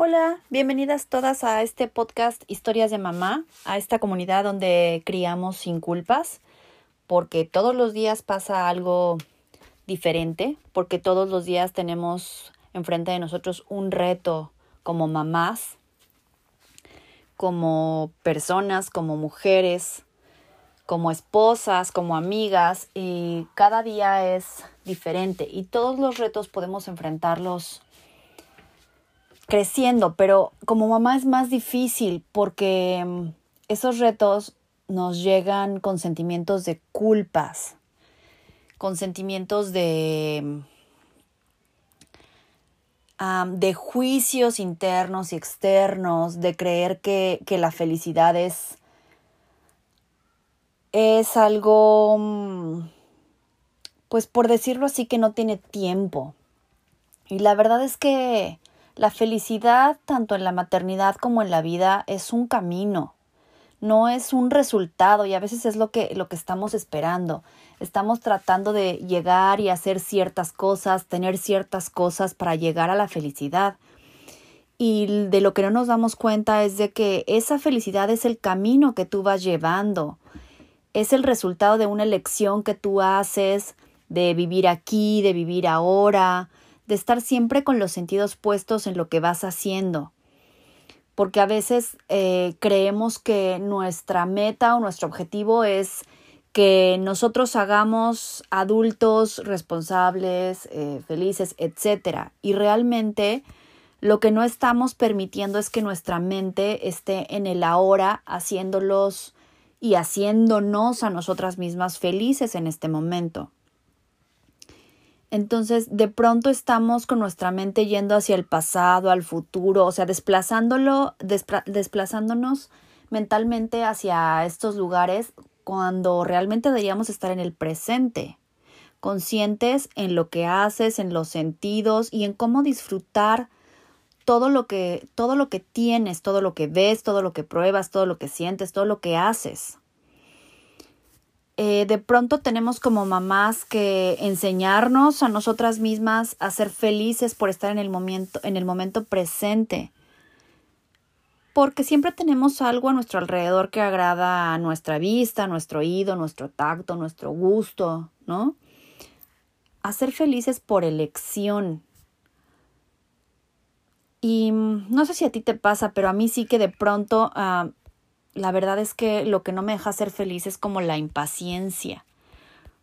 Hola, bienvenidas todas a este podcast Historias de Mamá, a esta comunidad donde criamos sin culpas, porque todos los días pasa algo diferente, porque todos los días tenemos enfrente de nosotros un reto como mamás, como personas, como mujeres, como esposas, como amigas, y cada día es diferente y todos los retos podemos enfrentarlos creciendo, pero como mamá es más difícil porque mm, esos retos nos llegan con sentimientos de culpas, con sentimientos de, mm, de juicios internos y externos, de creer que, que la felicidad es, es algo, mm, pues por decirlo así, que no tiene tiempo. Y la verdad es que la felicidad, tanto en la maternidad como en la vida, es un camino, no es un resultado y a veces es lo que, lo que estamos esperando. Estamos tratando de llegar y hacer ciertas cosas, tener ciertas cosas para llegar a la felicidad. Y de lo que no nos damos cuenta es de que esa felicidad es el camino que tú vas llevando, es el resultado de una elección que tú haces de vivir aquí, de vivir ahora, de estar siempre con los sentidos puestos en lo que vas haciendo. Porque a veces eh, creemos que nuestra meta o nuestro objetivo es que nosotros hagamos adultos responsables, eh, felices, etc. Y realmente lo que no estamos permitiendo es que nuestra mente esté en el ahora haciéndolos y haciéndonos a nosotras mismas felices en este momento. Entonces, de pronto estamos con nuestra mente yendo hacia el pasado, al futuro, o sea, desplazándolo, desplazándonos mentalmente hacia estos lugares cuando realmente deberíamos estar en el presente, conscientes en lo que haces, en los sentidos y en cómo disfrutar todo lo que todo lo que tienes, todo lo que ves, todo lo que pruebas, todo lo que sientes, todo lo que haces. Eh, de pronto tenemos como mamás que enseñarnos a nosotras mismas a ser felices por estar en el momento, en el momento presente. Porque siempre tenemos algo a nuestro alrededor que agrada a nuestra vista, nuestro oído, nuestro tacto, nuestro gusto, ¿no? A ser felices por elección. Y mm, no sé si a ti te pasa, pero a mí sí que de pronto ah, la verdad es que lo que no me deja ser feliz es como la impaciencia.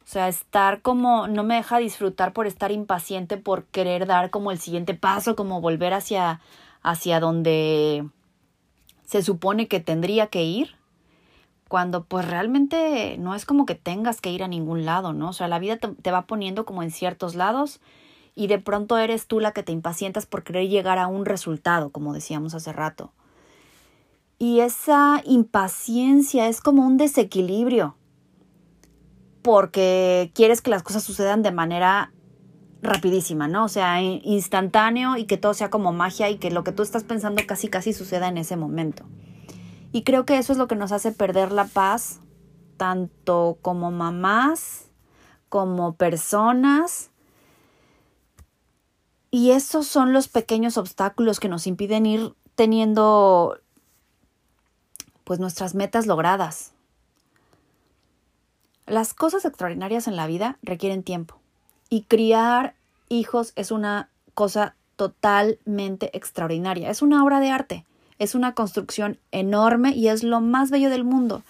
O sea, estar como no me deja disfrutar por estar impaciente, por querer dar como el siguiente paso, como volver hacia hacia donde se supone que tendría que ir, cuando pues realmente no es como que tengas que ir a ningún lado, ¿no? O sea, la vida te, te va poniendo como en ciertos lados y de pronto eres tú la que te impacientas por querer llegar a un resultado, como decíamos hace rato. Y esa impaciencia es como un desequilibrio, porque quieres que las cosas sucedan de manera rapidísima, ¿no? O sea, instantáneo y que todo sea como magia y que lo que tú estás pensando casi casi suceda en ese momento. Y creo que eso es lo que nos hace perder la paz, tanto como mamás, como personas. Y esos son los pequeños obstáculos que nos impiden ir teniendo pues nuestras metas logradas. Las cosas extraordinarias en la vida requieren tiempo y criar hijos es una cosa totalmente extraordinaria. Es una obra de arte, es una construcción enorme y es lo más bello del mundo.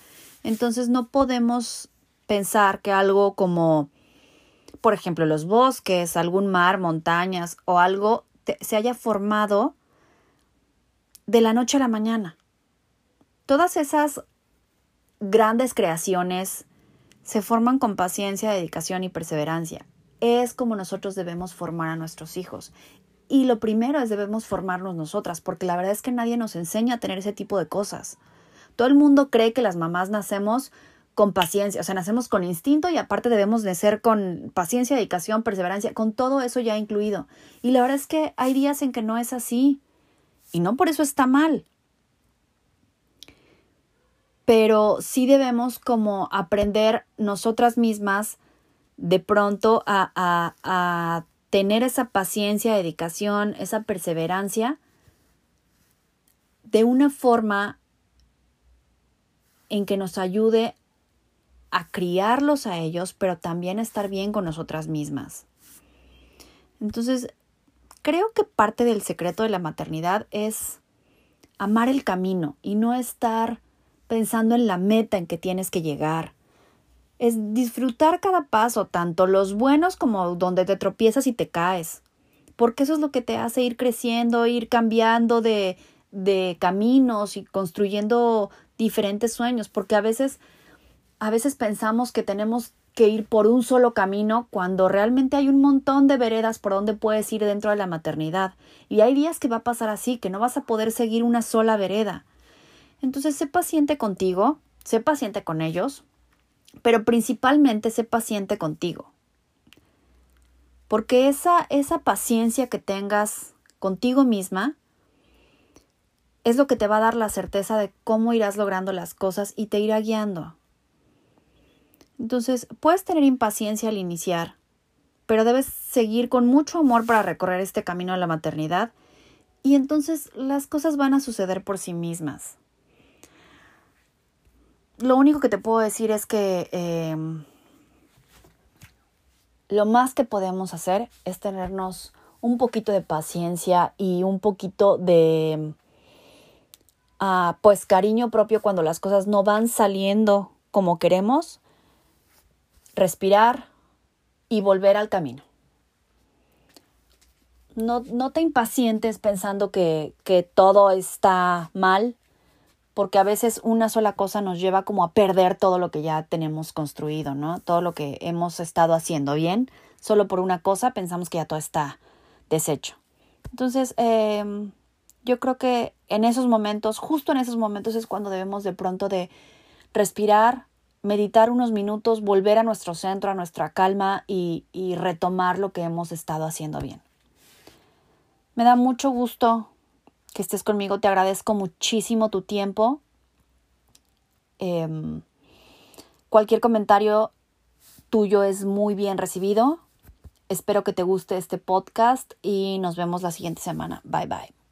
Entonces no podemos pensar que algo como, por ejemplo, los bosques, algún mar, montañas o algo se haya formado de la noche a la mañana. Todas esas grandes creaciones se forman con paciencia, dedicación y perseverancia. Es como nosotros debemos formar a nuestros hijos. Y lo primero es debemos formarnos nosotras, porque la verdad es que nadie nos enseña a tener ese tipo de cosas. Todo el mundo cree que las mamás nacemos con paciencia, o sea, nacemos con instinto y aparte debemos nacer con paciencia, dedicación, perseverancia, con todo eso ya incluido. Y la verdad es que hay días en que no es así. Y no por eso está mal pero sí debemos como aprender nosotras mismas de pronto a, a, a tener esa paciencia, dedicación, esa perseverancia de una forma en que nos ayude a criarlos a ellos, pero también a estar bien con nosotras mismas. Entonces, creo que parte del secreto de la maternidad es amar el camino y no estar pensando en la meta en que tienes que llegar. Es disfrutar cada paso, tanto los buenos como donde te tropiezas y te caes. Porque eso es lo que te hace ir creciendo, ir cambiando de, de caminos y construyendo diferentes sueños. Porque a veces, a veces pensamos que tenemos que ir por un solo camino cuando realmente hay un montón de veredas por donde puedes ir dentro de la maternidad. Y hay días que va a pasar así, que no vas a poder seguir una sola vereda. Entonces, sé paciente contigo, sé paciente con ellos, pero principalmente sé paciente contigo. Porque esa, esa paciencia que tengas contigo misma es lo que te va a dar la certeza de cómo irás logrando las cosas y te irá guiando. Entonces, puedes tener impaciencia al iniciar, pero debes seguir con mucho amor para recorrer este camino a la maternidad y entonces las cosas van a suceder por sí mismas. Lo único que te puedo decir es que em, lo más que podemos hacer es tenernos un poquito de paciencia y un poquito de ah, pues cariño propio cuando las cosas no van saliendo como queremos respirar y volver al camino. No, no te impacientes pensando que, que todo está mal, porque a veces una sola cosa nos lleva como a perder todo lo que ya tenemos construido, ¿no? Todo lo que hemos estado haciendo bien, solo por una cosa pensamos que ya todo está deshecho. Entonces, em, yo creo que en esos momentos, justo en esos momentos es cuando debemos de pronto de respirar, meditar unos minutos, volver a nuestro centro, a nuestra calma y, retomar lo que hemos estado haciendo bien. Me da mucho gusto que estés conmigo, te agradezco muchísimo tu tiempo. Em, cualquier comentario tuyo es muy bien recibido. Espero que te guste este podcast y nos vemos la siguiente semana. Bye bye.